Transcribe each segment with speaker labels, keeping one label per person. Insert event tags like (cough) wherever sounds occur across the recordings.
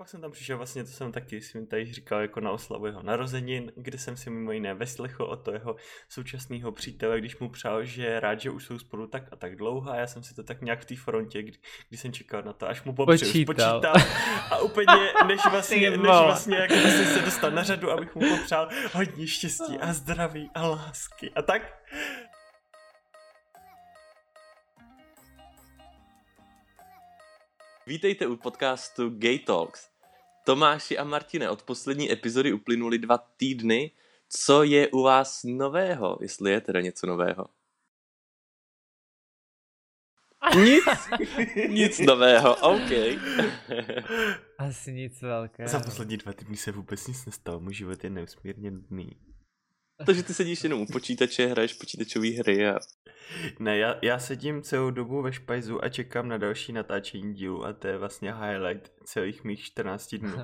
Speaker 1: pak jsem tam přišel vlastně, to jsem taky jsem tady říkal jako na oslavu jeho narozenin, kde jsem si mimo jiné veslechl o to jeho současného přítele, když mu přál, že je rád, že už jsou spolu tak a tak dlouho a já jsem si to tak nějak v té frontě, kdy, kdy jsem čekal na to, až mu popřel,
Speaker 2: Počítal.
Speaker 1: počítal a úplně, než (laughs) vlastně, než vlastně jako jsem se dostal na řadu, abych mu popřál hodně štěstí a zdraví a lásky a tak.
Speaker 3: Vítejte u podcastu Gay Talks. Tomáši a Martine, od poslední epizody uplynuly dva týdny. Co je u vás nového, jestli je teda něco nového? Nic, (laughs) nic nového, OK.
Speaker 2: Asi nic velkého.
Speaker 1: Za poslední dva týdny se vůbec nic nestalo, můj život je neusmírně nudný.
Speaker 3: Takže ty sedíš jenom u počítače, hraješ počítačové hry a...
Speaker 1: Ne, já, já sedím celou dobu ve špajzu a čekám na další natáčení dílu a to je vlastně highlight celých mých 14 dnů.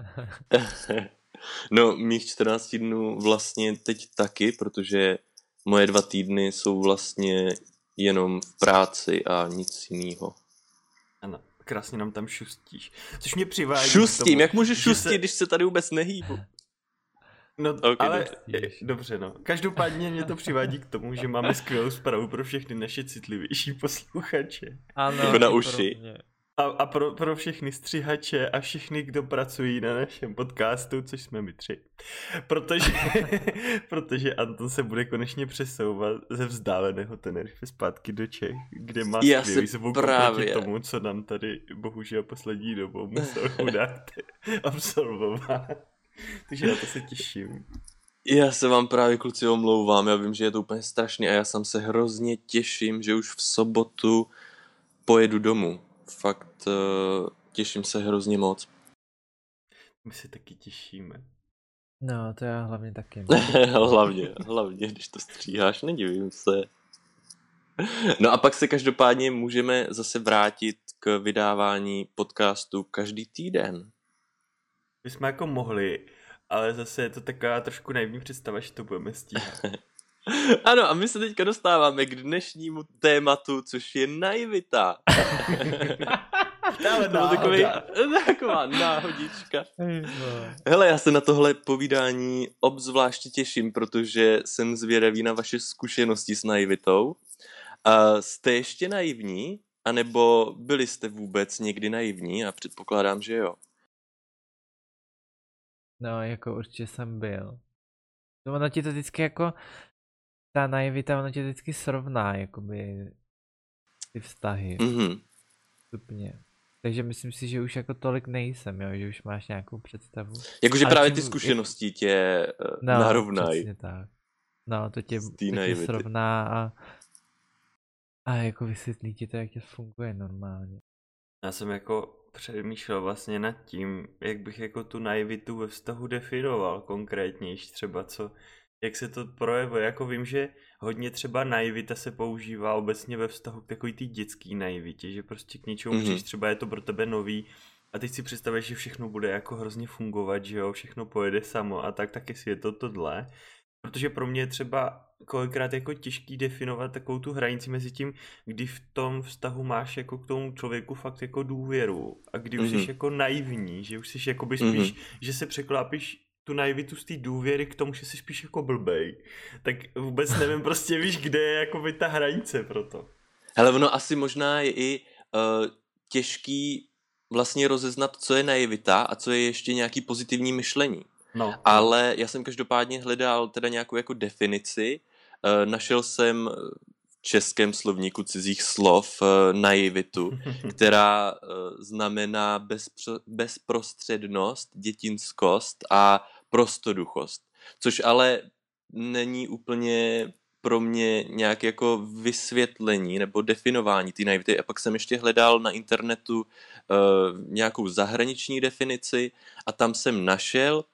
Speaker 1: (laughs)
Speaker 3: no, mých 14 dnů vlastně teď taky, protože moje dva týdny jsou vlastně jenom v práci a nic jiného.
Speaker 1: Ano, krásně nám tam šustíš. Což mě přivádí
Speaker 3: Šustím,
Speaker 1: tomu,
Speaker 3: jak můžu
Speaker 1: že
Speaker 3: šustit,
Speaker 1: se-
Speaker 3: když se tady vůbec nehýbu?
Speaker 1: No,
Speaker 3: Ok,
Speaker 1: ale
Speaker 3: dobře.
Speaker 1: dobře. dobře, no. Každopádně mě to přivádí k tomu, že máme skvělou zprávu pro všechny naše citlivější posluchače.
Speaker 2: Ano,
Speaker 3: Jako na uši.
Speaker 1: A, a pro, pro všechny střihače a všechny, kdo pracují na našem podcastu, což jsme my tři. Protože, (laughs) protože Anton se bude konečně přesouvat ze vzdáleného Tenerife zpátky do Čech, kde má
Speaker 3: Já
Speaker 1: skvělý
Speaker 3: se
Speaker 1: zvuk
Speaker 3: právě-
Speaker 1: tomu, co nám tady bohužel poslední dobou musel (laughs) chudák absolvovat. Takže na to se těším.
Speaker 3: Já se vám právě kluci omlouvám, já vím, že je to úplně strašný a já sám se hrozně těším, že už v sobotu pojedu domů. Fakt uh, těším se hrozně moc.
Speaker 1: My se taky těšíme.
Speaker 2: No, to já hlavně taky. (laughs)
Speaker 3: hlavně, hlavně, když to stříháš, nedivím se. No a pak se každopádně můžeme zase vrátit k vydávání podcastu každý týden.
Speaker 1: My jsme jako mohli, ale zase je to taková trošku naivní představa, že to budeme stíhat. (laughs)
Speaker 3: Ano, a my se teďka dostáváme k dnešnímu tématu, což je naivita. (laughs) To byl takový, taková náhodička. Hele, já se na tohle povídání obzvláště těším, protože jsem zvědavý na vaše zkušenosti s naivitou. A jste ještě naivní? A nebo byli jste vůbec někdy naivní? A předpokládám, že jo.
Speaker 2: No, jako určitě jsem byl. No, ono ti to vždycky jako, ta naivita, ono ti to vždycky srovná, jakoby, ty vztahy
Speaker 3: Mhm.
Speaker 2: stupně. Takže myslím si, že už jako tolik nejsem, jo, že už máš nějakou představu.
Speaker 3: Jakože právě
Speaker 2: tím-
Speaker 3: ty zkušenosti tě uh,
Speaker 2: No,
Speaker 3: narovnají.
Speaker 2: přesně tak. No, to tě, to tě srovná a, a jako vysvětlí ti to, jak to funguje normálně.
Speaker 1: Já jsem jako přemýšlel vlastně nad tím, jak bych jako tu naivitu ve vztahu definoval konkrétně, třeba co, jak se to projevuje. Jako vím, že hodně třeba naivita se používá obecně ve vztahu k takový ty dětský naivitě, že prostě k něčemu
Speaker 3: Mhm.
Speaker 1: mm-hmm. třeba je to pro tebe nový a teď si představuješ, že všechno bude jako hrozně fungovat, že jo, všechno pojede samo a tak, tak jestli je to tohle. Protože pro mě je třeba kolikrát jako těžký definovat takovou tu hranici mezi tím, kdy v tom vztahu máš jako k tomu člověku fakt jako důvěru a kdy už
Speaker 3: Mhm.
Speaker 1: jsi jako naivní, že už jsi jakoby spíš,
Speaker 3: Mhm.
Speaker 1: že se překlápíš tu naivitu z té důvěry k tomu, že jsi spíš jako blbej. Tak vůbec nevím (laughs) prostě víš, kde je jakoby ta hranice pro to.
Speaker 3: Hele, ono asi možná je i uh, těžký vlastně rozeznat, co je naivita a co je ještě nějaký pozitivní myšlení.
Speaker 1: No.
Speaker 3: Ale já jsem každopádně hledal teda nějakou jako definici. Eh, Našel jsem v českém slovníku cizích slov eh, naivitu, (laughs) která eh, znamená bezpro, bezprostřednost, dětinskost a prostoduchost. Což ale není úplně pro mě nějak jako vysvětlení nebo definování té naivity. A pak jsem ještě hledal na internetu uh, nějakou zahraniční definici a tam jsem našel,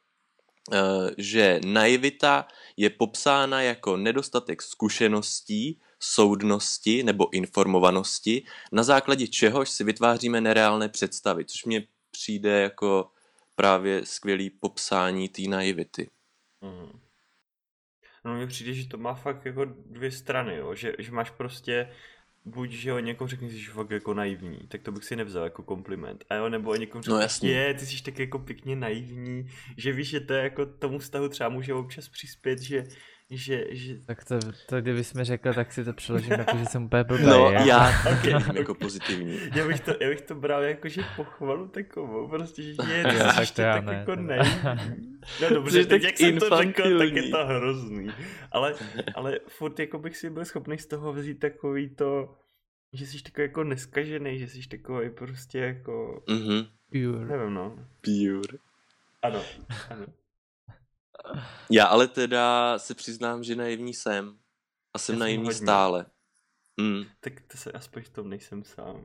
Speaker 3: že naivita je popsána jako nedostatek zkušeností, soudnosti nebo informovanosti, na základě čehož si vytváříme nereálné představy, což mně přijde jako právě skvělý popsání té naivity.
Speaker 1: Mhm. No mně přijde, že to má fakt jako dvě strany, jo? Že, že máš prostě buď, že o někomu řekne, že jsi fakt jako naivní, tak to bych si nevzal jako kompliment. A jo, nebo o někomu řekne,
Speaker 3: No
Speaker 1: je, ty jsi tak jako pěkně naivní, že víš, že to je jako tomu vztahu třeba může občas přispět, že, že, že
Speaker 2: Tak to, to kdybys mi řekl, tak si to přeložím jako, že jsem úplně blbý.
Speaker 3: No,
Speaker 2: jako.
Speaker 3: já
Speaker 1: Ok, (laughs)
Speaker 3: okay,
Speaker 1: ok.
Speaker 3: jako pozitivní.
Speaker 1: já bych, to, já bych to bral jako, že pochvalu takovou, prostě, že je,
Speaker 2: Jo,
Speaker 1: jsi
Speaker 2: tak to já
Speaker 1: tak
Speaker 2: ne,
Speaker 1: jako
Speaker 2: to ne.
Speaker 1: No (laughs) dobře,
Speaker 3: Jsi
Speaker 1: teď jak jsem to řekl, tak je to hrozný. Ale, ale furt jako bych si byl schopný z toho vzít takový to, že jsi takový jako neskažený, že jsi takový prostě jako,
Speaker 3: Mhm,
Speaker 2: Pure.
Speaker 1: nevím no.
Speaker 3: pure.
Speaker 1: Ano, ano.
Speaker 3: Já ale teda se přiznám, že naivní jsem. A jsem naivní
Speaker 1: hodně.
Speaker 3: stále. Mm.
Speaker 1: Tak to se aspoň v tom nejsem sám.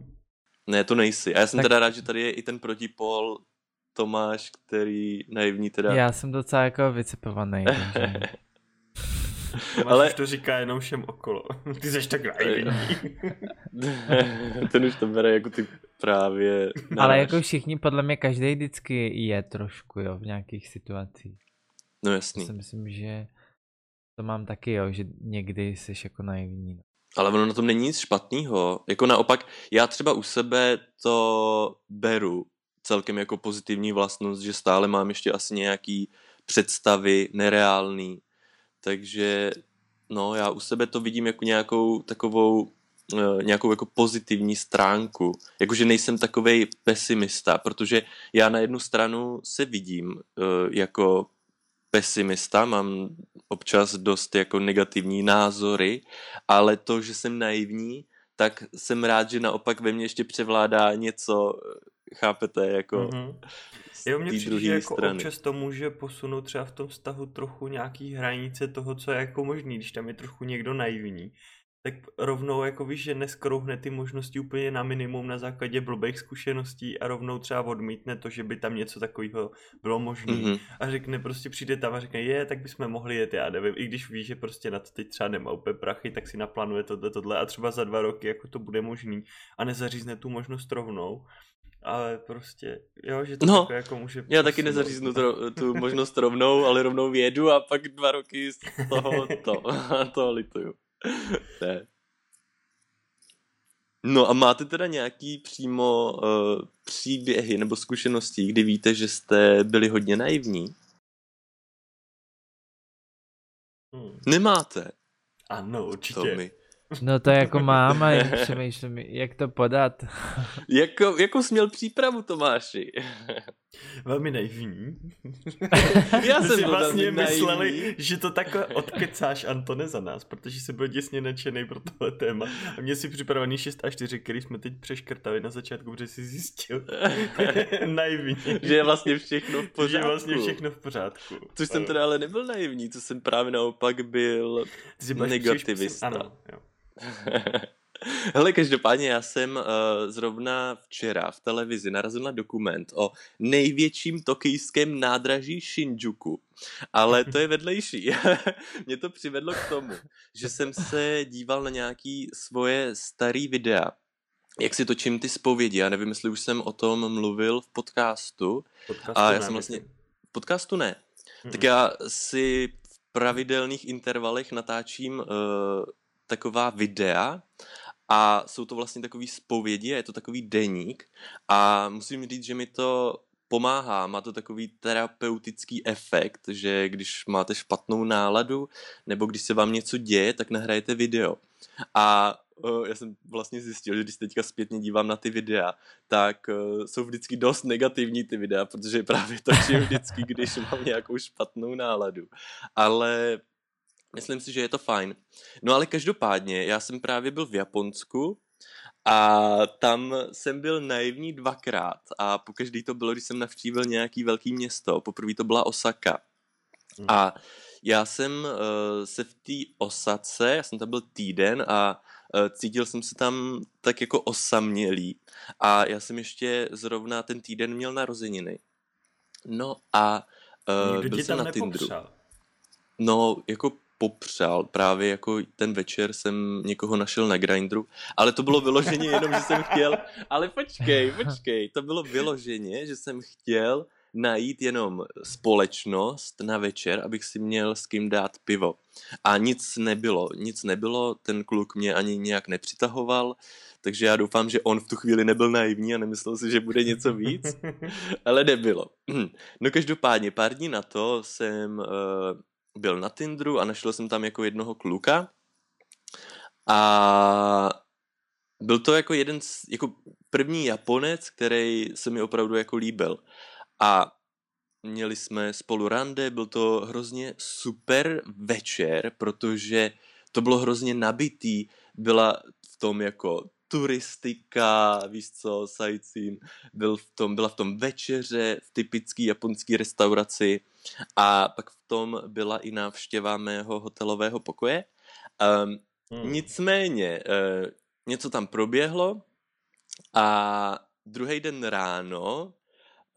Speaker 3: Ne, to nejsi. A já jsem
Speaker 2: Tak-
Speaker 3: teda rád, že tady je i ten protipol Tomáš, který naivní teda...
Speaker 2: Já jsem docela jako vycepovaný. (laughs)
Speaker 1: Tomáš
Speaker 3: Ale-
Speaker 1: Ale... už to říká jenom všem okolo. (laughs) Ty jsi tak naivní. (laughs)
Speaker 3: ten už to bere jako ty právě...
Speaker 2: Ale
Speaker 3: naráž.
Speaker 2: jako všichni, podle mě každý vždycky je trošku, jo, v nějakých situacích.
Speaker 3: No
Speaker 2: To
Speaker 3: jasný.
Speaker 2: si myslím, že to mám taky, jo, že někdy jsi jako naivní. no.
Speaker 3: Ale ono na tom není nic špatného. Jako naopak, já třeba u sebe to beru celkem jako pozitivní vlastnost, že stále mám ještě asi nějaký představy nereálný. Takže no, já u sebe to vidím jako nějakou takovou eh, nějakou jako pozitivní stránku. Jakože nejsem takovej pesimista, protože já na jednu stranu se vidím eh, jako pesimista, mám občas dost jako negativní názory, ale to, že jsem naivní, tak jsem rád, že naopak ve mně ještě převládá něco, chápete, jako
Speaker 1: Mhm. Jo,
Speaker 3: té
Speaker 1: přijde, že jako
Speaker 3: strany.
Speaker 1: občas to může posunout třeba v tom vztahu trochu nějaký hranice toho, co je jako možný, když tam je trochu někdo naivní. Tak rovnou jako víš, že neskrouhne ty možnosti úplně na minimum na základě blbých zkušeností a rovnou třeba odmítne to, že by tam něco takového bylo možné.
Speaker 3: Mhm.
Speaker 1: A řekne prostě, přijde tam a řekne, je, tak bychom mohli jet, já nevím, i když ví, že prostě na to teď třeba nemá úplně prachy, tak si naplánuje tohle, tohle a třeba za dva roky jako to bude možný a nezařízne tu možnost rovnou. Ale prostě, jo, že to
Speaker 3: No,
Speaker 1: takové jako může
Speaker 3: Já taky nezaříznu to, tu možnost rovnou, ale rovnou vědu a pak dva roky z toho to, (laughs) to lituju. (laughs) Ne. No a máte teda nějaký přímo uh, příběhy nebo zkušenosti, kdy víte, že jste byli hodně naivní?
Speaker 1: Hmm.
Speaker 3: Nemáte,
Speaker 1: Ano, určitě.
Speaker 3: to mi.
Speaker 2: No to jako mám a přemýšlím, jak to podat. (laughs)
Speaker 3: Jako, jakou jsi měl přípravu, Tomáši? (laughs)
Speaker 1: Velmi naivní. (laughs)
Speaker 3: Já
Speaker 1: My
Speaker 3: jsem
Speaker 1: si vlastně mysleli,
Speaker 3: naivní.
Speaker 1: že to takhle odkecáš, Antone, za nás, protože jsi byl děsně nadšený pro tohle téma. A mě si připravený 6 a 4, který jsme teď přeškrtali na začátku, protože jsi zjistil. (laughs) naivní.
Speaker 3: že je vlastně všechno v (laughs)
Speaker 1: Že
Speaker 3: pořádku.
Speaker 1: je vlastně všechno v pořádku.
Speaker 3: Což jsem
Speaker 1: Ano.
Speaker 3: teda ale nebyl naivní, co jsem právě naopak byl negativista.
Speaker 1: Ano, jo.
Speaker 3: Hele, každopádně já jsem uh, zrovna včera v televizi narazil na dokument o největším tokijském nádraží Shinjuku. Ale to je vedlejší. (laughs) Mě to přivedlo k tomu, že jsem se díval na nějaký svoje starý videa, jak si točím ty zpovědi. Já nevím, jestli už jsem o tom mluvil v podcastu.
Speaker 1: Podcastu
Speaker 3: A já
Speaker 1: ne,
Speaker 3: jsem vlastně-. V podcastu ne.
Speaker 1: Mm-mm.
Speaker 3: Tak já si v pravidelných intervalech natáčím uh, taková videa a jsou to vlastně takový zpovědi a je to takový deník a musím říct, že mi to pomáhá, má to takový terapeutický efekt, že když máte špatnou náladu nebo když se vám něco děje, tak nahrajete video. A uh, já jsem vlastně zjistil, že když teďka zpětně dívám na ty videa, tak uh, jsou vždycky dost negativní ty videa, protože právě točím vždycky, když mám nějakou špatnou náladu. Ale myslím si, že je to fajn. No ale každopádně, já jsem právě byl v Japonsku a tam jsem byl naivní dvakrát a po každý to bylo, když jsem navštívil nějaký velký město. Poprvé to byla Osaka.
Speaker 1: Hmm.
Speaker 3: A já jsem uh, se v té Osace, já jsem tam byl týden a uh, cítil jsem se tam tak jako osamělý. A já jsem ještě zrovna ten týden měl narozeniny. No a uh,
Speaker 1: Nikdo
Speaker 3: byl jsem
Speaker 1: tam
Speaker 3: na Tinderu.
Speaker 1: nepopřál.
Speaker 3: No, jako popřál. Právě jako ten večer jsem někoho našel na Grindru, ale to bylo vyloženě jenom, že jsem chtěl, ale počkej, počkej, to bylo vyloženě, že jsem chtěl najít jenom společnost na večer, abych si měl s kým dát pivo. A nic nebylo, nic nebylo, ten kluk mě ani nějak nepřitahoval, takže já doufám, že on v tu chvíli nebyl naivní a nemyslel si, že bude něco víc, (laughs) ale nebylo. (clears throat) No každopádně, pár dní na to jsem uh, byl na Tinderu a našel jsem tam jako jednoho kluka a byl to jako jeden z, jako první Japonec, který se mi opravdu jako líbil. A měli jsme spolu rande, byl to hrozně super večer, protože to bylo hrozně nabitý, byla v tom jako turistika, víš co, sightseeing, byl v tom, byla v tom večeře v typický japonský restauraci a pak v tom byla i návštěva mého hotelového pokoje. Um, hmm. Nicméně, uh, něco tam proběhlo a druhý den ráno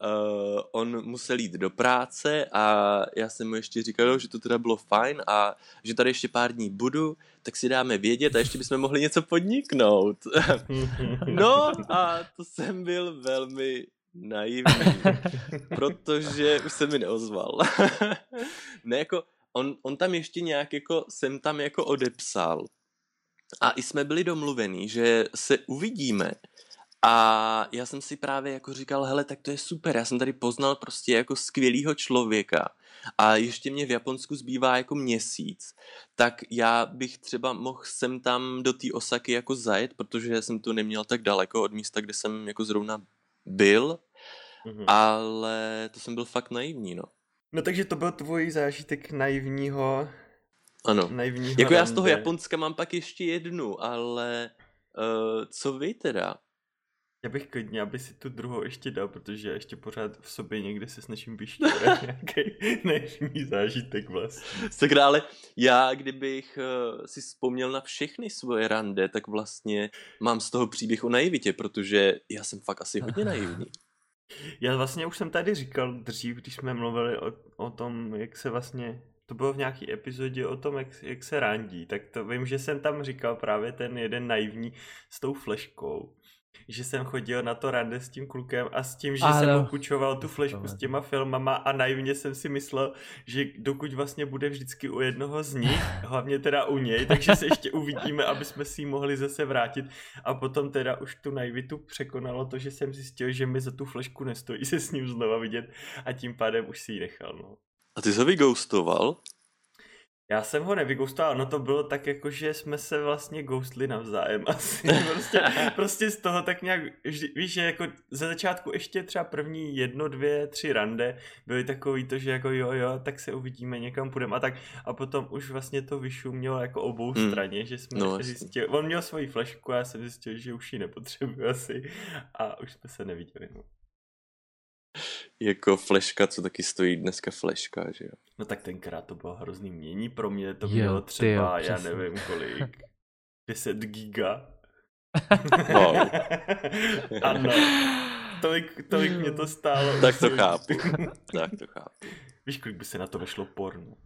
Speaker 3: uh, on musel jít do práce a já jsem mu ještě říkal, že to teda bylo fajn a že tady ještě pár dní budu, tak si dáme vědět a ještě bychom mohli něco podniknout. (laughs) no a to jsem byl velmi naivní, (laughs) protože už se mi neozval. (laughs) ne jako, on, on tam ještě nějak jako, jsem tam jako odepsal a i jsme byli domluvení, že se uvidíme a já jsem si právě jako říkal, hele, tak to je super, já jsem tady poznal prostě jako skvělýho člověka a ještě mě v Japonsku zbývá jako měsíc, tak já bych třeba mohl sem tam do té Osaky jako zajet, protože jsem to neměl tak daleko od místa, kde jsem jako zrovna byl, mm-hmm. ale to jsem byl fakt naivní, no.
Speaker 1: No takže to byl tvůj zážitek naivního
Speaker 3: ano. Naivního jako rande. já z toho Japonska mám pak ještě jednu, ale uh, co vy teda?
Speaker 1: Já bych klidně, aby si tu druhou ještě dal, protože já ještě pořád v sobě někde se snažím vyštět (laughs) nějaký naivní zážitek vlastně.
Speaker 3: Tak ale já, kdybych uh, si vzpomněl na všechny svoje rande, tak vlastně mám z toho příběh o naivitě, protože já jsem fakt asi hodně naivní. (laughs)
Speaker 1: Já vlastně už jsem tady říkal dřív, když jsme mluvili o, o tom, jak se vlastně to bylo v nějaký epizodě o tom, jak, jak se randí, tak to vím, že jsem tam říkal právě ten jeden naivní s tou fleškou že jsem chodil na to rande s tím klukem a s tím, že ano. jsem mu půjčoval tu flešku s těma filmama a naivně jsem si myslel, že dokud vlastně bude vždycky u jednoho z nich, (laughs) hlavně teda u něj, takže se ještě uvidíme, aby jsme si ji mohli zase vrátit a potom teda už tu naivitu překonalo to, že jsem zjistil, že mi za tu flešku nestojí se s ním znova vidět a tím pádem už si ji nechal. No.
Speaker 3: A ty jsi ho vygoustoval?
Speaker 1: Já jsem ho nevygoustoval, no to bylo tak jako, že jsme se vlastně ghostli navzájem (laughs) asi. Prostě, (laughs) prostě z toho tak nějak, víš, že jako ze začátku ještě třeba první jedno, dvě, tři rande byly takový to, že jako jo, jo, tak se uvidíme, někam půjdeme a tak. A potom už vlastně to vyšumělo jako obou hmm. straně, že jsme no, zjistili, on měl svoji flašku a já jsem zjistil, že už ji nepotřebuji asi a už jsme se neviděli. No
Speaker 3: jako fleška, co taky stojí dneska fleška, že jo.
Speaker 1: No tak tenkrát to bylo hrozný mění, pro mě to bylo jo, třeba, jo, já nevím kolik, (laughs) 10 giga. Wow. (laughs) ano, tolik, tolik mě to stálo.
Speaker 3: Tak to chápu, (laughs) tak to chápu.
Speaker 1: Víš, kolik by se na to vešlo porno?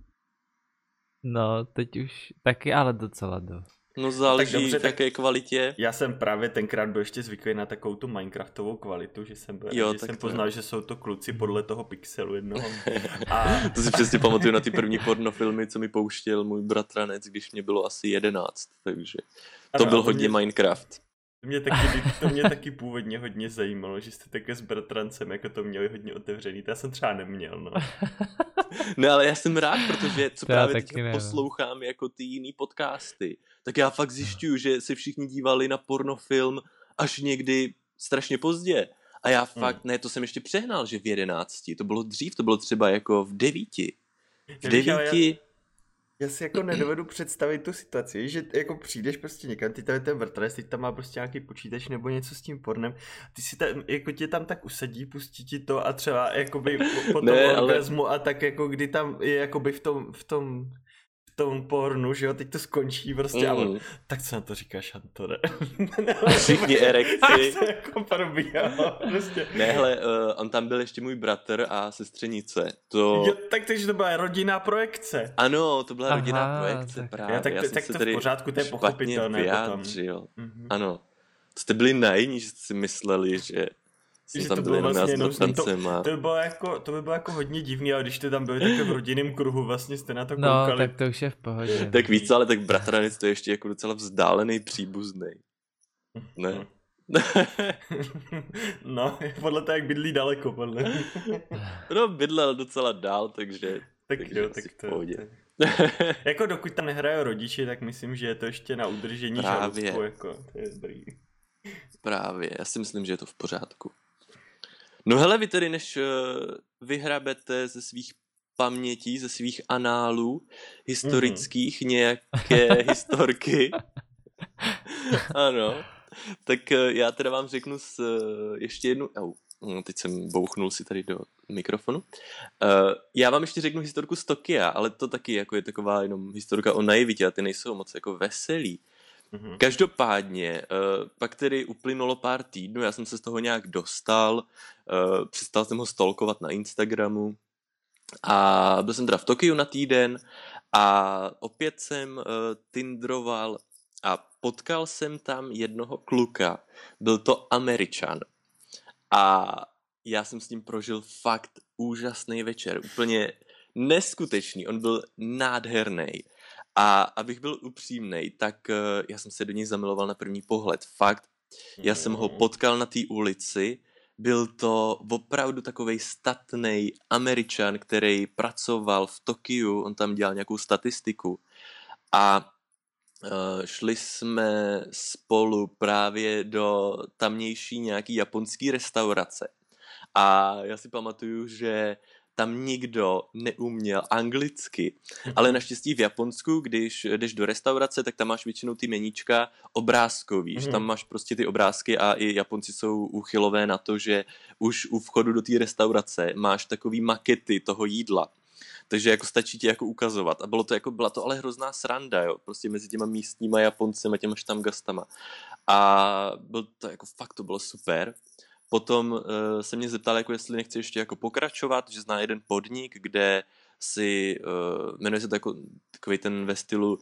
Speaker 2: No, teď už taky, ale docela dost.
Speaker 3: No záleží tak dobře, v jaké kvalitě.
Speaker 1: Já jsem právě tenkrát byl ještě zvyklý na takovou tu Minecraftovou kvalitu, že jsem, byl, jo, že jsem poznal, že jsou to kluci podle toho pixelu jednoho. (laughs)
Speaker 3: A... to si přesně pamatuju na ty první pornofilmy, co mi pouštěl můj bratranec, když mě bylo asi jedenáct, takže to ano, byl hodně mě... Minecraft.
Speaker 1: To mě, taky, to mě taky původně hodně zajímalo, že jste také s bratrancem jako to měli hodně otevřený. To já jsem třeba neměl, no. (laughs)
Speaker 3: no ale já jsem rád, protože co právě teď no. poslouchám jako ty jiný podcasty, tak já fakt zjišťuju, že se všichni dívali na pornofilm až někdy strašně pozdě. A já hmm. fakt, hmm. ne, to jsem ještě přehnal, že v jedenácti, to bylo dřív, to bylo třeba jako v devíti. V devíti,
Speaker 1: já si jako nedovedu představit tu situaci, že jako přijdeš prostě někam, ty tam je ten vrtres, teď tam má prostě nějaký počítač nebo něco s tím pornem, ty si tam, jako tě tam tak usadí, pustí ti to a třeba jakoby po, po tom ne, orgasmu ale... a tak jako kdy tam je jakoby v tom, v tom tom pornu, že jo, teď to skončí prostě, mm. ale tak co na to říkáš, Antone? (laughs) (laughs)
Speaker 3: Všichni erekci.
Speaker 1: to jako probíhalo, prostě.
Speaker 3: Ne, hele, uh, on tam byl ještě můj bratr a sestřenice. To...
Speaker 1: Jo, tak takže to byla rodinná projekce.
Speaker 3: Ano, to byla Aha, rodinná projekce tak... právě.
Speaker 1: Já, tak, Já tak, tak to v pořádku, to je pochopitelné
Speaker 3: vyjádřil. Mm-hmm. Ano. Jste byli najiní, že jste si mysleli, že
Speaker 1: Že
Speaker 3: tam
Speaker 1: to
Speaker 3: byl
Speaker 1: bylo vlastně jenom to-
Speaker 3: a...
Speaker 1: To by bylo jako, to by bylo jako hodně divný, ale když jste tam byli takhle v rodinném kruhu, vlastně jste na to
Speaker 2: No,
Speaker 1: koukali.
Speaker 2: tak to už je v pohodě. (laughs)
Speaker 3: Tak víc, ale tak bratranec to je ještě jako docela vzdálený příbuzný. Ne? (laughs)
Speaker 1: no, (laughs) podle toho, jak bydlí daleko, podle
Speaker 3: no, bydlel docela dál, takže...
Speaker 1: Tak
Speaker 3: Takže
Speaker 1: jo, tak to,
Speaker 3: pohodě.
Speaker 1: to Jako dokud tam nehrají rodiče, tak myslím, že je to ještě na udržení
Speaker 3: Právě.
Speaker 1: žaludku, jako, to je dobrý.
Speaker 3: Právě, já si myslím, že je to v pořádku. No hele, vy tedy, než eh, vyhrabete ze svých pamětí, ze svých análů historických
Speaker 1: Mhm.
Speaker 3: nějaké (laughs) historky, (laughs) ano, tak eh, já teda vám řeknu s, eh, ještě jednu, au, hm, teď jsem bouchnul si tady do mikrofonu. Eh, já vám ještě řeknu historku z Tokia, ale to taky jako je taková jenom historka o naivitě a ty nejsou moc jako veselý.
Speaker 1: Mhm.
Speaker 3: Každopádně, uh, pak tedy uplynulo pár týdnů, já jsem se z toho nějak dostal, uh, přestal jsem ho stalkovat na Instagramu a byl jsem teda v Tokiu na týden a opět jsem uh, tindroval a potkal jsem tam jednoho kluka, byl to Američan a já jsem s ním prožil fakt úžasný večer, úplně neskutečný, on byl nádherný. A abych byl upřímný, tak eh, já jsem se do něj zamiloval na první pohled. Fakt, já jsem ho
Speaker 1: Mhm.
Speaker 3: potkal na té ulici, byl to opravdu takový statný američan, který pracoval v Tokiu, on tam dělal nějakou statistiku. A eh, šli jsme spolu právě do tamnější nějaký japonský restaurace. A já si pamatuju, že tam nikdo neuměl anglicky, ale naštěstí v Japonsku, když jdeš do restaurace, tak tam máš většinou ty meníčka obrázkový, že
Speaker 1: Mhm.
Speaker 3: tam máš prostě ty obrázky a i Japonci jsou uchylové na to, že už u vchodu do té restaurace máš takový makety toho jídla. Takže jako stačí ti jako ukazovat. A bylo to jako, byla to ale hrozná sranda, jo, prostě mezi těma místníma Japoncema, těma štamgastama. A byl to jako fakt, to bylo super. Potom uh, se mě zeptal, jako jestli nechci ještě jako pokračovat, že zná jeden podnik, kde si, uh, jmenuje se to jako takový ten ve stylu uh,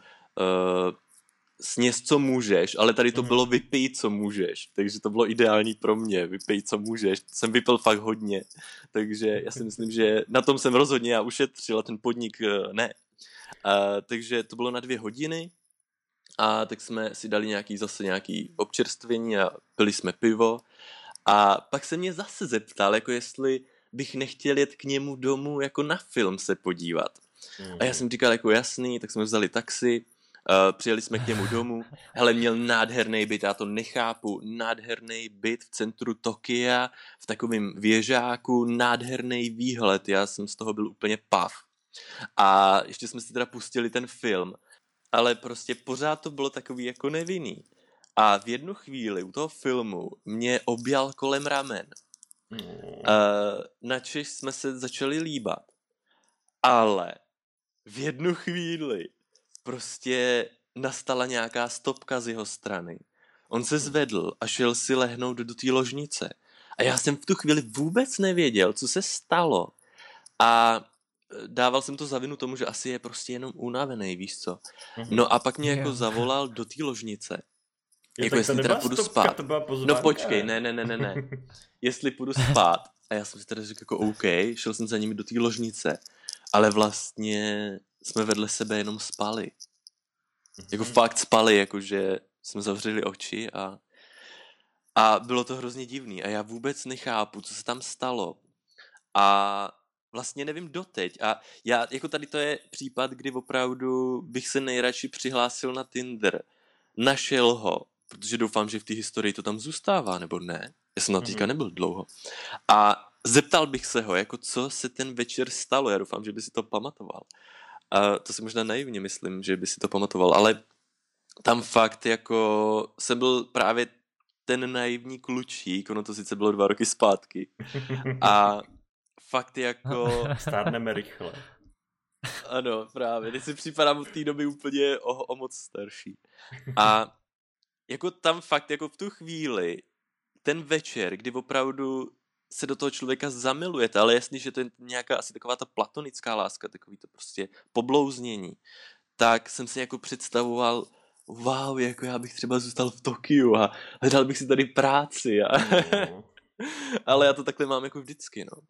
Speaker 3: sněz, co můžeš, ale tady to
Speaker 1: Mhm.
Speaker 3: bylo vypij, co můžeš, takže to bylo ideální pro mě, vypij, co můžeš, jsem vypil fakt hodně, takže já si myslím, že na tom jsem rozhodně já ušetřil a ten podnik uh, ne. Uh, takže to bylo na dvě hodiny a tak jsme si dali nějaký zase nějaký občerstvení a pili jsme pivo a pak se mě zase zeptal, jako jestli bych nechtěl jet k němu domů jako na film se podívat. A já jsem říkal jako jasný, tak jsme vzali taxi, uh, přijeli jsme k němu domů, (laughs) hele, měl nádherný byt, já to nechápu, nádherný byt v centru Tokia, v takovém věžáku, nádherný výhled, já jsem z toho byl úplně pav. A ještě jsme si teda pustili ten film, ale prostě pořád to bylo takový jako nevinný. A v jednu chvíli u toho filmu mě objal kolem ramen.
Speaker 1: Mm.
Speaker 3: Uh, načež jsme se začali líbat. Ale v jednu chvíli prostě nastala nějaká stopka z jeho strany. On se zvedl a šel si lehnout do té ložnice. A já jsem v tu chvíli vůbec nevěděl, co se stalo. A eh, dával jsem to za vinu tomu, že asi je prostě jenom unavený, víš co.
Speaker 1: Mhm.
Speaker 3: No a pak mě jako zavolal do té ložnice.
Speaker 1: Jo,
Speaker 3: jako jestli teda půjdu spát. No počkej, ne, ne, ne, ne, ne. (laughs) Jestli půjdu spát. A já jsem si teda řekl jako OK, šel jsem za nimi do té ložnice. Ale vlastně jsme vedle sebe jenom spali. Jako
Speaker 1: Mhm.
Speaker 3: fakt spali, jakože jsme zavřeli oči a, a bylo to hrozně divný. A já vůbec nechápu, co se tam stalo. A vlastně nevím doteď. A já, jako tady to je případ, kdy opravdu bych se nejradši přihlásil na Tinder. Našel ho, protože doufám, že v té historii to tam zůstává, nebo ne? Já jsem na teďka
Speaker 1: Mhm.
Speaker 3: nebyl dlouho. A zeptal bych se ho, jako co se ten večer stalo. Já doufám, že by si to pamatoval. A to si možná naivně myslím, že by si to pamatoval, ale tam fakt jako jsem byl právě ten naivní klučík, ono to sice bylo dva roky zpátky. A fakt jako, (laughs)
Speaker 1: Stárneme rychle.
Speaker 3: ano, právě, teď si připadám od té doby úplně o, o moc starší. A jako tam fakt jako v tu chvíli, ten večer, kdy opravdu se do toho člověka zamilujete, ale jasný, že to je nějaká asi taková ta platonická láska, takový to prostě poblouznění, tak jsem si jako představoval, wow, jako já bych třeba zůstal v Tokiu a hledal bych si tady práci a,
Speaker 1: No. (laughs)
Speaker 3: Ale já to takhle mám jako vždycky, no.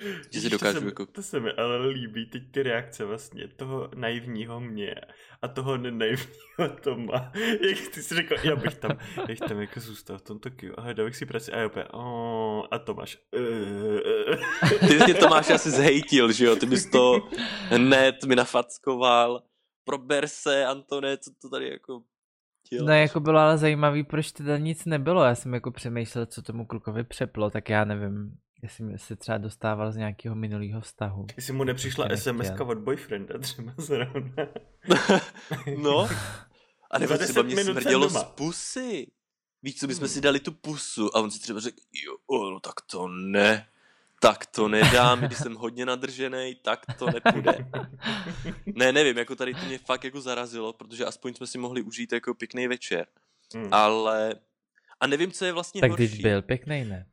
Speaker 3: Že
Speaker 1: Ježiš,
Speaker 3: dokážu
Speaker 1: to se, mi-
Speaker 3: jako...
Speaker 1: to se mi ale líbí, teď ty reakce vlastně toho naivního mě a toho nenaivního Toma. (laughs) Jak ty jsi řekl, já bych tam, já bych tam jako zůstal v tom Tokiu a hledal bych si práci a já "Oh," a Tomáš. (laughs)
Speaker 3: Ty mě Tomáš asi zhejtil, že jo? Ty bys to hned mi nafackoval. Prober se, Antone, co to tady jako děláš?
Speaker 2: No jako bylo ale zajímavý, proč teda nic nebylo. Já jsem jako přemýšlel, co tomu klukovi přeplo, tak já nevím, jestli se třeba dostával z nějakého minulého vztahu.
Speaker 1: Jestli mu nepřišla SMS od boyfrienda třeba zrovna. (laughs)
Speaker 3: no. A nebo třeba
Speaker 1: 10
Speaker 3: mě smrdělo z pusy. Víš, co bychom
Speaker 1: Hmm.
Speaker 3: si dali tu pusu a on si třeba řekl, jo, o, no tak to ne. Tak to nedám, když jsem hodně nadržený, tak to nepůjde. (laughs) Ne, nevím, jako tady to mě fakt jako zarazilo, protože aspoň jsme si mohli užít jako pěkný večer.
Speaker 1: Hmm.
Speaker 3: Ale... A nevím, co je vlastně
Speaker 2: Tak
Speaker 3: horší.
Speaker 2: teď byl pěkný, ne?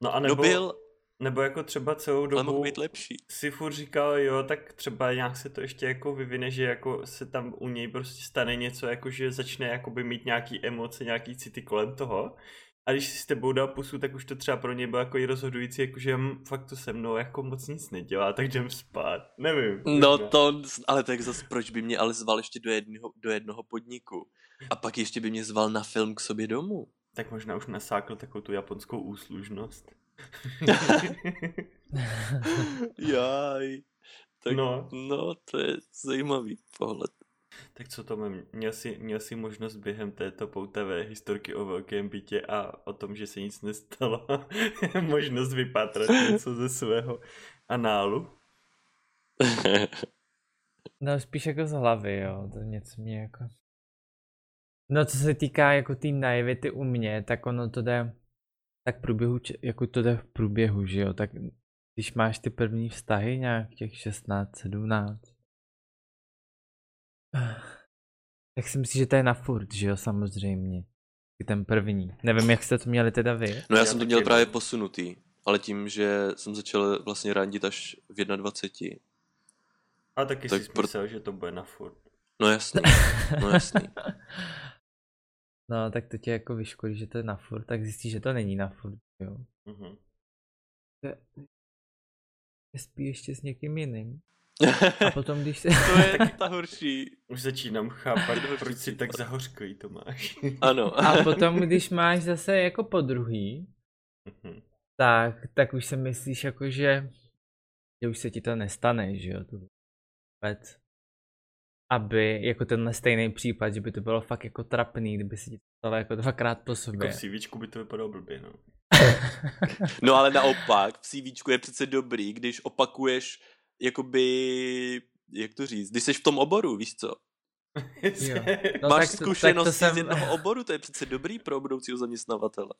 Speaker 1: No a
Speaker 3: No
Speaker 1: nebo,
Speaker 3: byl,
Speaker 1: nebo jako třeba celou
Speaker 3: ale mohl
Speaker 1: dobu
Speaker 3: být lepší.
Speaker 1: si furt říkal, jo, tak třeba nějak se to ještě jako vyvine, že jako se tam u něj prostě stane něco, jako že začne jakoby mít nějaký emoce, nějaký city kolem toho. A když si s tebou dal pusu, tak už to třeba pro něj bylo jako i rozhodující, jako že hm, fakt to se mnou jako moc nic nedělá, tak jdem spát. Nevím.
Speaker 3: No
Speaker 1: možná.
Speaker 3: to, ale tak zase proč by mě ale zval ještě do jednoho, do jednoho podniku? A pak ještě by mě zval na film k sobě domů.
Speaker 1: Tak možná už nasákl takovou tu japonskou úslužnost. (laughs)
Speaker 3: Jaj. Tak,
Speaker 1: No.
Speaker 3: no. to je zajímavý pohled.
Speaker 1: Tak co to mám? Měl jsi, měl jsi možnost během této poutavé historky o velkém bytě a o tom, že se nic nestalo, (laughs) možnost vypátrat něco ze svého análu? (laughs)
Speaker 2: No spíš jako z hlavy, jo, to něco mě jako... No co se týká jako té tý naivity u mě, tak ono to jde, tak průběhu, jako to jde v průběhu, že jo, tak když máš ty první vztahy, nějak těch 16, 17, (sighs) tak si myslím, že to je na furt, že jo, samozřejmě. Ten první. Nevím, jak jste to měli teda vy.
Speaker 3: No já
Speaker 1: Já
Speaker 3: jsem to měl právě posunutý, ale tím, že jsem začal vlastně randit až v 21.
Speaker 1: A taky
Speaker 3: Tak
Speaker 1: jsi
Speaker 3: pro-
Speaker 1: myslel, že to bude na furt.
Speaker 3: No jasný, no jasný. (laughs)
Speaker 2: No, tak to tě jako vyškolí, že to je na furt, tak zjistíš, že to není na furt, jo.
Speaker 1: Mhm.
Speaker 2: Že Spí ještě s někým jiným. A (laughs) potom, když se...
Speaker 3: to je (laughs) ta horší.
Speaker 1: Už začínám chápat, proč jsi tak zahořklý, Tomáš.
Speaker 3: Ano.
Speaker 2: A potom, když máš zase jako po druhý,
Speaker 1: Mhm.
Speaker 2: tak, tak už si myslíš jako, že, že už se ti to nestane, že jo, to vůbec. Aby, jako tenhle stejný případ, že by to bylo fakt jako trapný, kdyby se ti to stalo jako dvakrát po
Speaker 1: Jako
Speaker 2: sobě.
Speaker 1: v CVčku by to vypadalo blbě, no. (laughs)
Speaker 3: No ale naopak, v CVčku je přece dobrý, když opakuješ, jakoby, jak to říct, když jsi v tom oboru, víš co? (laughs)
Speaker 2: Jo.
Speaker 3: Máš
Speaker 2: No, tak to- tak to
Speaker 3: zkušenosti
Speaker 2: jsem-
Speaker 3: z jednoho (laughs) oboru, to je přece dobrý pro budoucího zaměstnavatele.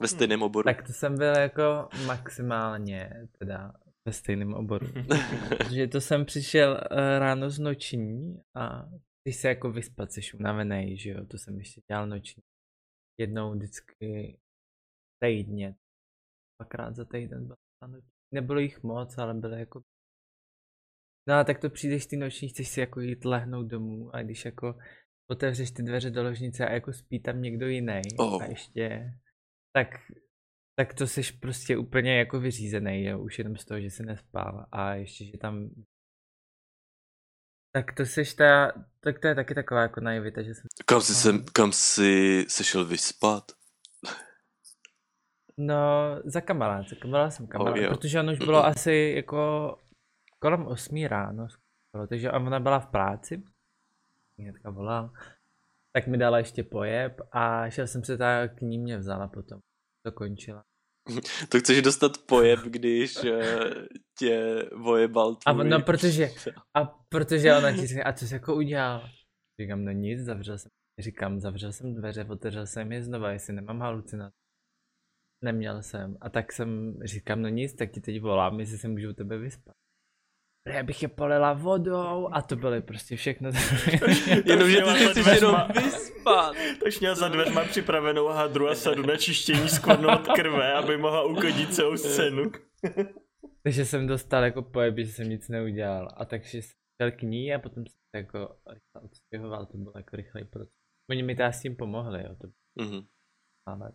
Speaker 3: Ve stejném oboru.
Speaker 2: Tak to jsem byl jako maximálně teda ve stejném oboru. (laughs) Protože to jsem přišel eh, ráno z noční a když se jako vyspat, jsi unavený, že jo, to jsem ještě dělal noční. Jednou vždycky týdně, dvakrát za týden byla ta noční. Nebylo jich moc, ale byly jako No a tak to přijdeš ty noční, chceš si jako jít lehnout domů a když jako otevřeš ty dveře do ložnice a jako spí tam někdo jiný
Speaker 3: Oh.
Speaker 2: a ještě, tak, tak to jsi prostě úplně jako vyřízený, jo, už jenom z toho, že jsi nespál a ještě, že tam tak to seš ta, tak to je taky taková jako naivita, že jsem,
Speaker 3: Kam jsi, sem, kam jsi se šel vyspat?
Speaker 2: no za kamarád, za kamarád jsem kamarád,
Speaker 3: jo.
Speaker 2: protože ono už (clears throat) bylo asi jako kolem 8 ráno, skoro, takže ona byla v práci, hnedka volal, tak mi dala ještě pojeb a šel jsem se tak k ní mě vzala potom, to končila.
Speaker 3: To chceš dostat pojeb, když eh, tě vojebal
Speaker 2: A
Speaker 3: tvůj...
Speaker 2: no, protože, a protože ona ti říká, a co jsi jako udělal? Říkám, no nic, zavřel jsem, říkám, zavřel jsem dveře, otevřel jsem je znova, jestli nemám halucinace. Neměl jsem. A tak jsem, říkám, no nic, tak ti teď volám, jestli se můžu u tebe vyspat. Já bych je polila vodou a to byly prostě všechno.
Speaker 3: Jenomže ty
Speaker 1: Měla
Speaker 3: si
Speaker 1: za
Speaker 3: chceš
Speaker 1: dveřma.
Speaker 3: jenom vyspat. (laughs)
Speaker 1: Takže měl za dveřma připravenou hadru a sadu na čištění skvrnu od krve, aby mohla uklidit celou scénu. (laughs)
Speaker 2: Takže jsem dostal jako pojeb, že jsem nic neudělal. A takže jsem šel k ní a potom jsem se jako odstěhoval, to bylo jako rychlej proces. Oni mi teda s tím pomohli, jo, to
Speaker 3: Mhm.
Speaker 2: ale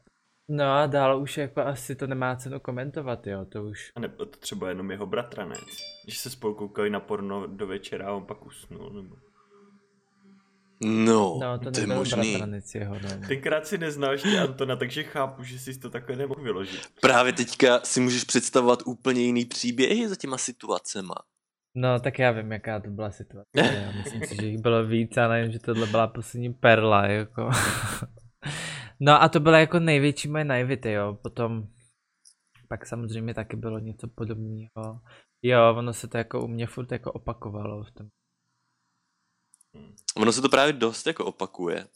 Speaker 2: No a dál už jako asi to nemá cenu komentovat, jo, to už.
Speaker 1: A nebo to třeba jenom jeho bratranec. Když se spolu koukali na porno do večera a on pak usnul, nebo...
Speaker 3: No,
Speaker 2: No, to
Speaker 3: to je možný.
Speaker 2: bratranec jeho, no.
Speaker 1: Tenkrát si neznal ještě Antona, takže chápu, že jsi to takhle nemohl vyložit.
Speaker 3: Právě teďka si můžeš představovat úplně jiný příběhy za těma situacema.
Speaker 2: No, tak já vím, jaká to byla situace. Já myslím si, že jich bylo víc, ale jen, že tohle byla poslední perla, jako. (laughs) No a to byla jako největší moje naivity, jo. Potom pak samozřejmě taky bylo něco podobného. Jo, ono se to jako u mě furt jako opakovalo v tom.
Speaker 3: Ono se to právě dost jako opakuje.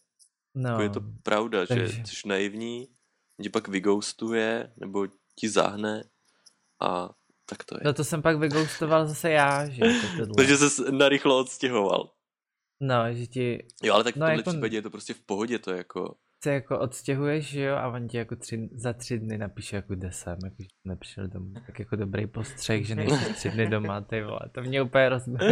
Speaker 2: No,
Speaker 3: Jako je to pravda, že
Speaker 2: takže-
Speaker 3: jsi naivní, tě pak vyghostuje, nebo ti zahne a tak to je.
Speaker 2: no to jsem pak vygoustoval zase já, že jako (laughs) tohle.
Speaker 3: Takže se narychlo odstěhoval.
Speaker 2: No, že ti
Speaker 3: Jo, ale tak v
Speaker 2: No,
Speaker 3: tomhle
Speaker 2: jako-
Speaker 3: případě je to prostě v pohodě, to je jako...
Speaker 2: se jako odstěhuješ, že jo, a on ti jako tři, za tři dny napíše, jako kde jsem, jako že nepřišel domů. Tak jako dobrý postřeh, že nejsi tři dny doma, ty vole, to mě úplně rozbilo.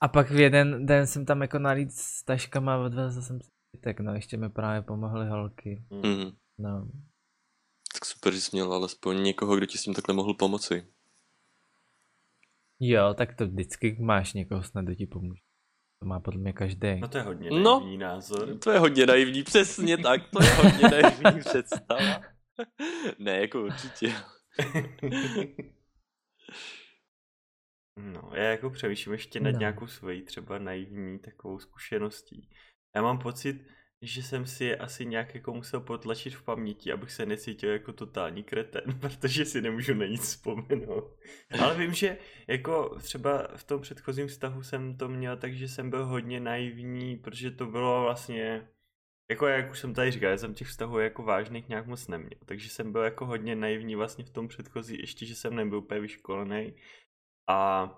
Speaker 2: A pak v jeden den jsem tam jako nalít s taškama a odvezl jsem si tak no, ještě mi právě pomohly holky.
Speaker 3: Mm.
Speaker 2: No,
Speaker 3: Tak super, že jsi měl alespoň někoho, kdo ti s tím takhle mohl pomoci.
Speaker 2: jo, tak to vždycky máš někoho snad, kdo ti pomůže. To má podle mě každý.
Speaker 1: No to je hodně
Speaker 3: No.
Speaker 1: naivní názor.
Speaker 3: To je hodně naivní, přesně (laughs) tak, to je hodně naivní představa. (laughs) ne, jako určitě.
Speaker 1: No, já jako přemýšlím ještě nad
Speaker 2: No.
Speaker 1: nějakou svojí třeba naivní takovou zkušeností. Já mám pocit, že jsem si je asi nějak jako musel potlačit v paměti, abych se necítil jako totální kreten, (laughs) protože si nemůžu na nic vzpomenout. Ale vím, že jako třeba v tom předchozím vztahu jsem to měl tak, že jsem byl hodně naivní, protože to bylo vlastně jako jak už jsem tady říkal, já jsem těch vztahů jako vážných nějak moc neměl, takže jsem byl jako hodně naivní vlastně v tom předchozí, ještě že jsem nebyl úplně vyškolený. A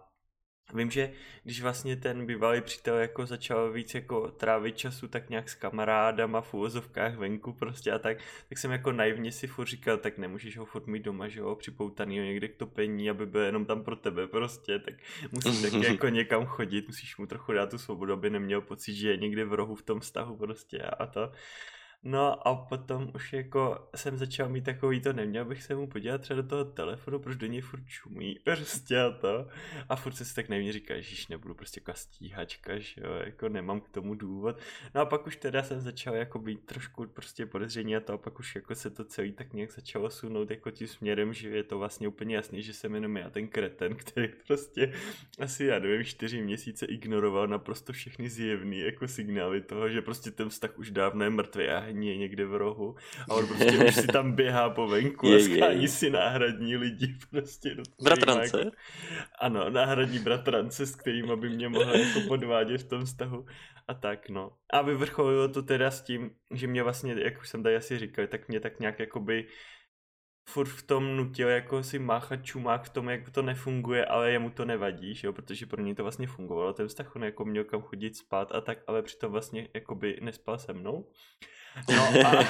Speaker 1: vím, že když vlastně ten bývalý přítel jako začal víc jako trávit času tak nějak s kamarádama v úvozovkách venku prostě a tak, tak jsem jako naivně si furt říkal, tak nemůžeš ho furt mít doma, že jo, připoutanýho někde k topení, aby byl jenom tam pro tebe prostě, tak musíš taky (laughs) jako někam chodit, musíš mu trochu dát tu svobodu, aby neměl pocit, že je někde v rohu v tom vztahu prostě a to. No a potom už jako jsem začal mít takový to, neměl bych se mu podívat třeba do toho telefonu, proč do něj furt čumí, (laughs) prostě a to. A furt se si tak nevím říká, že nebudu prostě jako stíhačka, že jo, jako nemám k tomu důvod. No a pak už teda jsem začal jako být trošku prostě podezření a to a pak už jako se to celý tak nějak začalo sunout jako tím směrem, že je to vlastně úplně jasný, že jsem jenom já ten kreten, (laughs) který prostě asi já nevím, čtyři měsíce ignoroval naprosto všechny zjevný jako signály toho, že prostě ten vztah už dávno je mrtvý a hní je někde v rohu a on (laughs) prostě už si tam běhá po venku a
Speaker 3: Je, je,
Speaker 1: schání
Speaker 3: je.
Speaker 1: si náhradní lidi (laughs) prostě. Do
Speaker 3: Bratrance?
Speaker 1: Jako, ano, náhradní bratrance, s kterými by mě mohl jako podvádět v tom vztahu a tak no. A vyvrcholilo to teda s tím, že mě vlastně, jak už jsem tady asi říkal, tak mě tak nějak jakoby furt v tom nutil jako si máchat čumák v tom, jak to nefunguje, ale jemu to nevadí, že jo, protože pro něj to vlastně fungovalo, ten vztah on jako měl kam chodit spát a tak, ale přitom vlastně jakoby nespal se mnou. No a,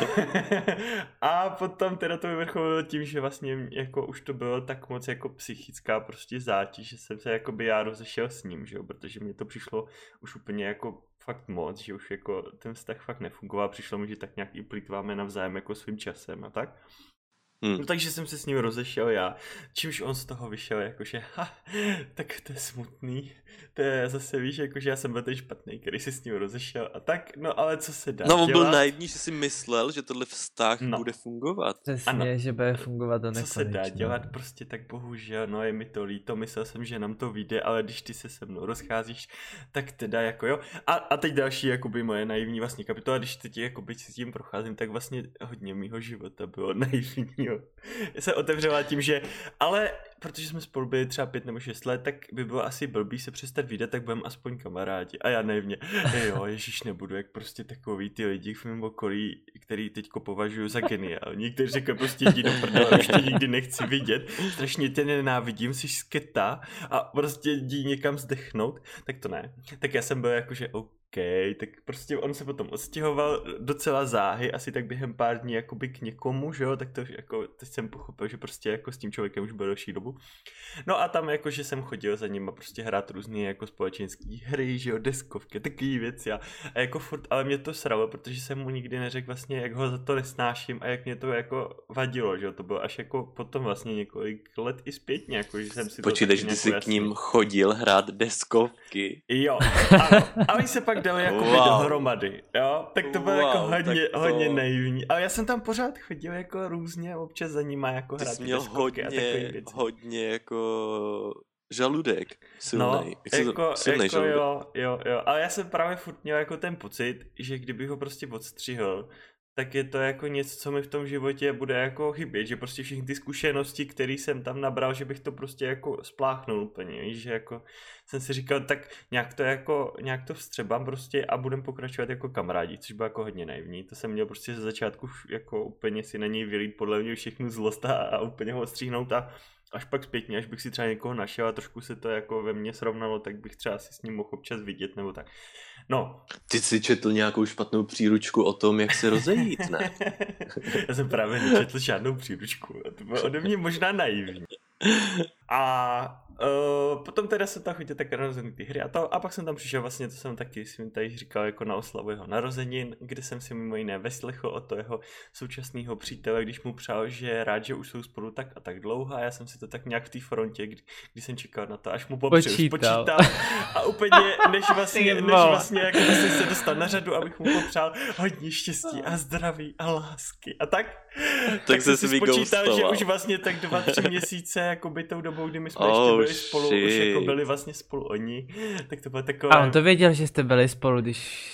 Speaker 1: (laughs) (laughs) a potom teda to vyvrcholilo tím, že vlastně jako už to bylo tak moc jako psychická prostě zátěž, že jsem se jakoby já rozešel s ním, že jo, protože mi to přišlo už úplně jako fakt moc, že už jako ten vztah fakt nefungoval, přišlo mi, že tak nějak i plýtváme navzájem jako svým časem a tak.
Speaker 3: Hm.
Speaker 1: No takže jsem se s ním rozešel já, čímž on z toho vyšel jakože, ha, tak to je smutný, to je zase víš, jakože já jsem byl ten špatný, který se s ním rozešel a tak, no ale co se dá
Speaker 3: No, on byl naivní, že si myslel, že tohle vztah
Speaker 1: No.
Speaker 3: bude fungovat.
Speaker 2: Přesně,
Speaker 1: Ano.
Speaker 2: že bude fungovat do
Speaker 1: Co
Speaker 2: nekonečna.
Speaker 1: se dá dělat, prostě tak bohužel, no je mi to líto, myslel jsem, že nám to vyjde, ale když ty se se mnou rozcházíš, tak teda jako jo. A, a teď další jakoby moje naivní vlastně kapitola, když teď jakoby si tím procházím, tak vlastně hodně mýho života bylo (laughs) naivního. Se otevřela tím, že, ale protože jsme spolu byli třeba pět nebo šest let, tak by bylo asi blbý se přestat vydat, tak budeme aspoň kamarádi. A já naivně, jo, ježíš nebudu, jak prostě takový ty lidi v mém okolí, který teďko považuji za geniální, kteří řekl prostě jdi do prdele, už tě nikdy nechci vidět, strašně tě nenávidím, jsi sketa a prostě jdi někam zdechnout, tak to ne. Tak já jsem byl jako, že OK, tak prostě on se potom odstěhoval docela záhy, asi tak během pár dní jakoby k někomu, že jo, tak to jako, teď jsem pochopil, že prostě jako s tím člověkem už byl další dobu. No a tam jako, že jsem chodil za ním a prostě hrát různé jako společenské hry, že jo, deskovky, takové věci a, a jako furt, ale mě to sralo, protože jsem mu nikdy neřekl vlastně, jak ho za to nesnáším a jak mě to jako vadilo, že jo, to bylo až jako potom vlastně několik let i zpětně, jako, že jsem si
Speaker 3: Počítej, že ty jsi k ním chodil hrát deskovky.
Speaker 1: Jo, ano, (laughs) a oni se pak dali jako wow. dohromady, jo, tak to bylo jako wow, jako hodně, to... hodně naivní, ale já jsem tam pořád chodil jako různě, občas za nima jako
Speaker 3: ty
Speaker 1: hrát
Speaker 3: měl hodně, a věci. hodně jako žaludek silný.
Speaker 1: No, jako, silný jako žaludek. jo, jo, jo, ale já jsem právě furt měl jako ten pocit, že kdybych ho prostě odstřihl, tak je to jako něco, co mi v tom životě bude jako chybět, že prostě všechny ty zkušenosti, které jsem tam nabral, že bych to prostě jako spláchnul úplně, víš, že jako jsem si říkal, tak nějak to jako, nějak to vstřebám prostě a budem pokračovat jako kamarádi, což bylo jako hodně naivní, to jsem měl prostě ze začátku jako úplně si na něj vylít podle mě všechnu zlost a, a úplně ho ostříhnout a až pak zpětně, až bych si třeba někoho našel a trošku se to jako ve mně srovnalo, tak bych třeba si s ním mohl občas vidět nebo tak. No.
Speaker 3: Ty jsi četl nějakou špatnou příručku o tom, jak se rozejít, ne? (laughs)
Speaker 1: Já jsem právě nečetl žádnou příručku. To bylo ode mě možná naivní. A uh, potom teda jsem tam chodil tak narozený ty hry a, to, a pak jsem tam přišel vlastně, to jsem taky svým tady říkal jako na oslavu jeho narozenin, kde jsem si mimo jiné veslechl od toho jeho současného přítele, když mu přál, že je rád, že už jsou spolu tak a tak dlouho a já jsem si to tak nějak v té frontě, kdy, kdy jsem čekal na to, až mu popřel, počítal. a úplně, než (laughs) vlastně, než vlastně jako vlastně se dostal na řadu, abych mu popřál hodně štěstí a zdraví a lásky. A tak,
Speaker 3: tak, tak jsem si spočítal,
Speaker 1: že už vlastně tak dva, tři měsíce jako by tou dobou, kdy my jsme oh, ještě byli spolu, shit. už jako byli vlastně spolu oni, (laughs) tak to bylo takové...
Speaker 2: A on to věděl, že jste byli spolu, když...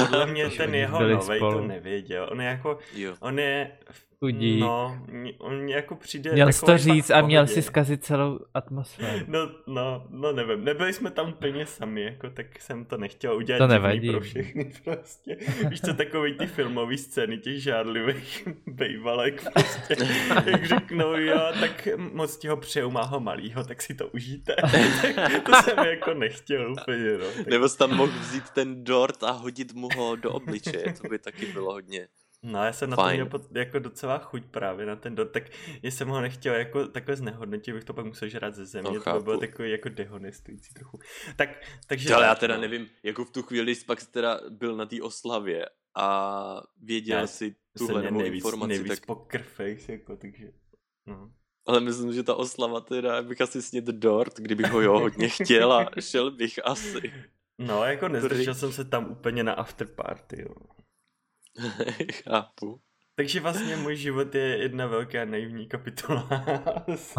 Speaker 1: Podle mě (laughs) ten jeho novej spolu. to nevěděl, on je jako, jo. on je
Speaker 2: chudí.
Speaker 1: No, on jako přijde...
Speaker 2: Měl jsi to říct a měl si zkazit celou atmosféru.
Speaker 1: No, no, no nevím, nebyli jsme tam plně sami, jako tak jsem to nechtěl udělat to nevadí. pro všechny (laughs) prostě. Víš co, takový ty filmové scény těch žádlivých (laughs) bejvalek prostě, (laughs) jak řeknou, jo, tak moc ti ho přeju, má ho malýho, tak si to užijte. to jsem jako nechtěl úplně, no. Tak...
Speaker 3: Nebo jsi tam mohl vzít ten dort a hodit mu ho do obličeje, to by taky bylo hodně
Speaker 1: No já jsem na to měl jako docela chuť právě na ten dot, tak jsem ho nechtěl jako takhle znehodnotit, bych to pak musel žrát ze země, no, to by bylo takový jako dehonestující trochu. Tak, takže...
Speaker 3: Ale já teda no. nevím, jako v tu chvíli jsi pak teda byl na té oslavě a věděl já, si tuhle nejvíc, informaci.
Speaker 1: Nejvíc tak... poker face, jako, takže... No.
Speaker 3: Ale myslím, že ta oslava teda, bych asi sněd dort, kdybych ho jo hodně (laughs) chtěl a šel bych asi.
Speaker 1: No, jako nezdržel jsem se tam úplně na afterparty, jo. (laughs)
Speaker 3: Chápu.
Speaker 1: Takže vlastně můj život je jedna velká naivní kapitola.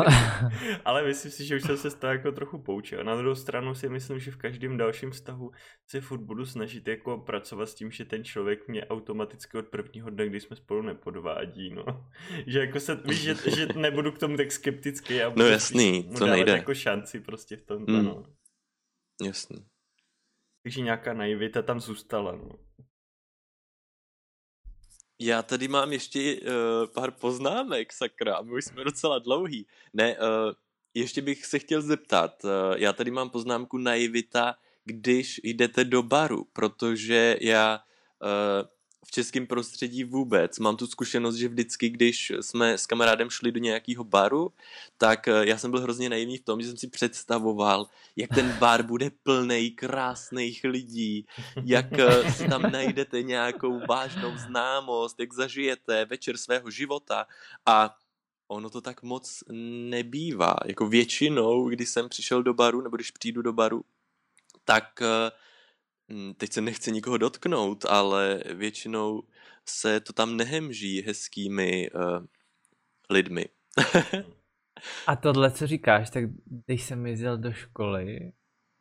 Speaker 1: (laughs) Ale myslím si, že už jsem se z toho jako trochu poučil. Na druhou stranu si myslím, že v každém dalším vztahu se furt budu snažit jako pracovat s tím, že ten člověk mě automaticky od prvního dne, kdy jsme spolu nepodvádí, no. (laughs) Že jako se, víš, že, že nebudu k tomu tak skeptický a
Speaker 3: no jasný, to nejde.
Speaker 1: jako šanci prostě v tom, mm. no.
Speaker 3: Jasný.
Speaker 1: Takže nějaká naivita tam zůstala, no.
Speaker 3: Já tady mám ještě uh, pár poznámek, sakra, my už jsme docela dlouhý. Ne, uh, ještě bych se chtěl zeptat, uh, já tady mám poznámku naivita, když jdete do baru, protože já uh, v českém prostředí vůbec. Mám tu zkušenost, že vždycky, když jsme s kamarádem šli do nějakého baru, tak eh, já jsem byl hrozně naivní v tom, že jsem si představoval, jak ten bar bude plný krásných lidí, jak eh, si tam najdete nějakou vážnou známost, jak zažijete večer svého života a ono to tak moc nebývá. Jako většinou, když jsem přišel do baru, nebo když přijdu do baru, tak uh, teď se nechce nikoho dotknout, ale většinou se to tam nehemží hezkými uh, lidmi.
Speaker 2: A tohle, co říkáš, tak když jsem jezdil do školy,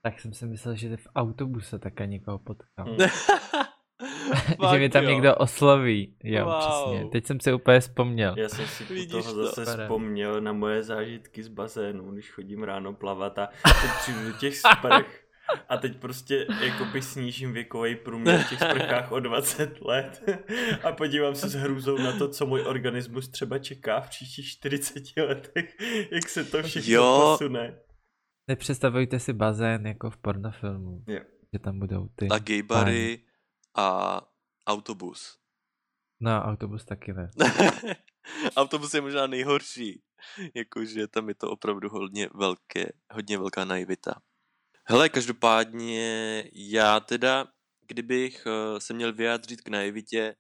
Speaker 2: tak jsem si myslel, že v autobuse také někoho potkám. Hmm. (laughs) že mi tam jo. někdo osloví. Jo, wow. přesně. Teď jsem si úplně vzpomněl.
Speaker 1: Já jsem si Vidíš toho to? zase vzpomněl na moje zážitky z bazénu, když chodím ráno plavat a teď (laughs) přijdu do těch sprch a teď prostě jako by snížím věkový průměr v těch sprchách o 20 let a podívám se s hrůzou na to, co můj organismus třeba čeká v příštích 40 letech, jak se to všechno jo. posune.
Speaker 2: Nepředstavujte si bazén jako v pornofilmu.
Speaker 1: Jo.
Speaker 2: že tam budou ty.
Speaker 3: A gejbary a autobus.
Speaker 2: No, autobus taky ne. (laughs)
Speaker 3: autobus je možná nejhorší. Jakože tam je to opravdu hodně velké, hodně velká naivita. Hele, každopádně já teda, kdybych eh, se měl vyjádřit k naivitě,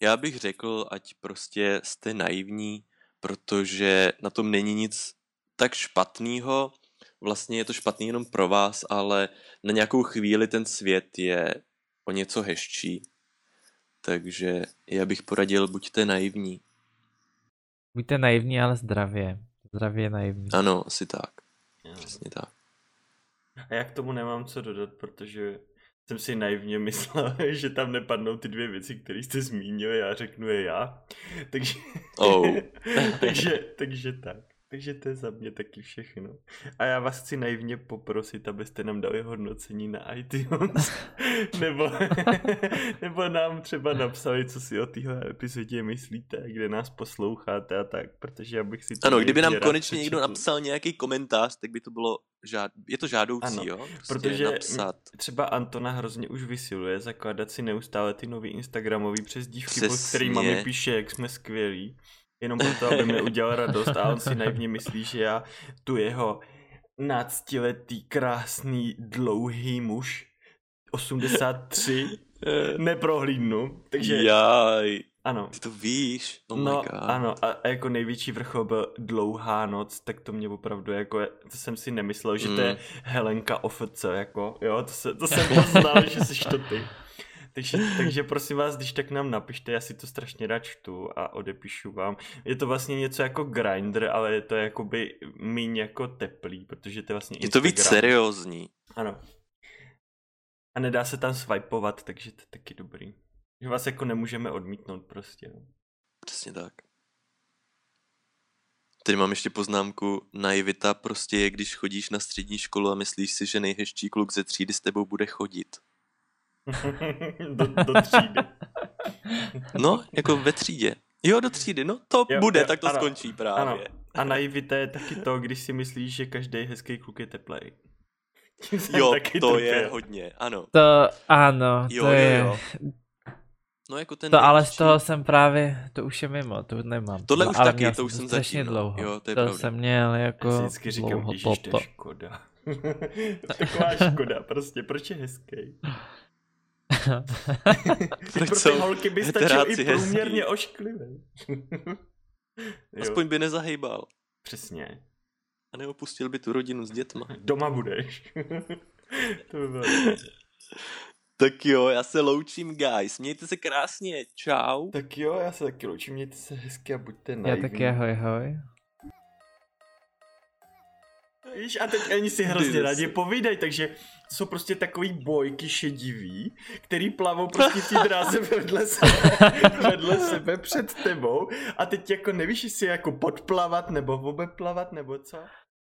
Speaker 3: já bych řekl, ať prostě jste naivní, protože na tom není nic tak špatného. Vlastně je to špatný jenom pro vás, ale na nějakou chvíli ten svět je o něco hezčí. Takže já bych poradil, buďte naivní.
Speaker 2: Buďte naivní, ale zdravě. Zdravě naivní.
Speaker 3: Ano, asi tak. Přesně tak.
Speaker 1: A já k tomu nemám co dodat, protože jsem si naivně myslel, (laughs) že tam nepadnou ty dvě věci, které jste zmínil, já řeknu je já. Takže,
Speaker 3: Oh. (laughs)
Speaker 1: takže, takže tak. Takže to je za mě taky všechno. A já vás chci naivně poprosit, abyste nám dali hodnocení na iTunes. (laughs) nebo, (laughs) nebo nám třeba napsali, co si o téhle epizodě myslíte, kde nás posloucháte a tak, protože já bych si
Speaker 3: Ano, kdyby nám konečně někdo napsal nějaký komentář, tak by to bylo žád... Je to žádoucí,
Speaker 1: Ano,
Speaker 3: jo? Prostě
Speaker 1: Protože
Speaker 3: napsat.
Speaker 1: třeba Antona hrozně už vysiluje zakládat si neustále ty nový Instagramový přezdívky, pod
Speaker 3: Přesně.
Speaker 1: kterýma mi píše, jak jsme skvělí. Jenom proto, aby mi udělal radost a on si naivně myslí, že já tu jeho náctiletý, krásný, dlouhý muž 83 (laughs) neprohlídnu. Takže
Speaker 3: Jaj,
Speaker 1: ano.
Speaker 3: ty to víš. Oh my
Speaker 1: no,
Speaker 3: God.
Speaker 1: ano, a, a jako největší vrchol byl dlouhá noc, tak to mě opravdu jako, to jsem si nemyslel, že to je
Speaker 3: Mm.
Speaker 1: Helenka OFC, jako, jo, to, se, to jsem poznal, že jsi to ty. Takže, takže prosím vás, když tak nám napište, já si to strašně rád čtu a odepíšu vám. Je to vlastně něco jako grinder, ale je to jakoby míň jako teplý, protože to je vlastně
Speaker 3: Je to víc
Speaker 1: Instagram.
Speaker 3: seriózní.
Speaker 1: Ano. A nedá se tam swipeovat, takže to je taky dobrý. Že vás jako nemůžeme odmítnout prostě. No.
Speaker 3: Přesně tak. Tady mám ještě poznámku. Naivita prostě je, když chodíš na střední školu a myslíš si, že nejhezčí kluk ze třídy s tebou bude chodit. (laughs)
Speaker 1: do, do třídy. (laughs)
Speaker 3: No, jako ve třídě. Jo, do třídy, no to
Speaker 1: Jo,
Speaker 3: bude,
Speaker 1: jo,
Speaker 3: tak to
Speaker 1: ano,
Speaker 3: skončí právě.
Speaker 1: Ano. A naivita je taky to, když si myslíš, že každý hezký kluk je teplej. (laughs)
Speaker 3: Jo,
Speaker 1: taky
Speaker 3: to
Speaker 1: trpěl.
Speaker 3: je hodně, ano.
Speaker 2: To ano,
Speaker 3: Jo,
Speaker 2: to
Speaker 3: jo,
Speaker 2: je...
Speaker 3: jo. No jako ten
Speaker 2: To ale z toho jsem právě, to už je mimo, to nemám.
Speaker 3: Tohle
Speaker 2: No,
Speaker 3: už taky, to už jsem zatím, no.
Speaker 2: dlouho.
Speaker 3: Jo, to je
Speaker 2: to
Speaker 3: pravda.
Speaker 2: jsem měl jako
Speaker 1: Já si vždycky říkám,
Speaker 2: dlouho
Speaker 1: ježiš, to je škoda. Taková škoda, prostě, proč je hezký? (laughs)
Speaker 3: Proč
Speaker 1: Pro ty
Speaker 3: jsou
Speaker 1: holky by stačil
Speaker 3: heteráci
Speaker 1: i průměrně ošklivý. (laughs)
Speaker 3: Aspoň by nezahejbal.
Speaker 1: přesně.
Speaker 3: A neopustil by tu rodinu s dětma. (laughs)
Speaker 1: Doma budeš. to by bylo.
Speaker 3: Tak jo, já se loučím, guys. Mějte se krásně. Čau.
Speaker 1: Tak jo, já se taky loučím, mějte se hezky a buďte
Speaker 2: Já
Speaker 1: naivní.
Speaker 2: taky ahoj, ahoj.
Speaker 1: Víš, a teď oni si hrozně
Speaker 3: Ty
Speaker 1: rádi povídají, takže jsou prostě takový bojky šedivý, který plavou prostě v té dráze vedle sebe, (laughs) vedle sebe před tebou a teď jako nevíš, jestli jako podplavat nebo obeplavat nebo co.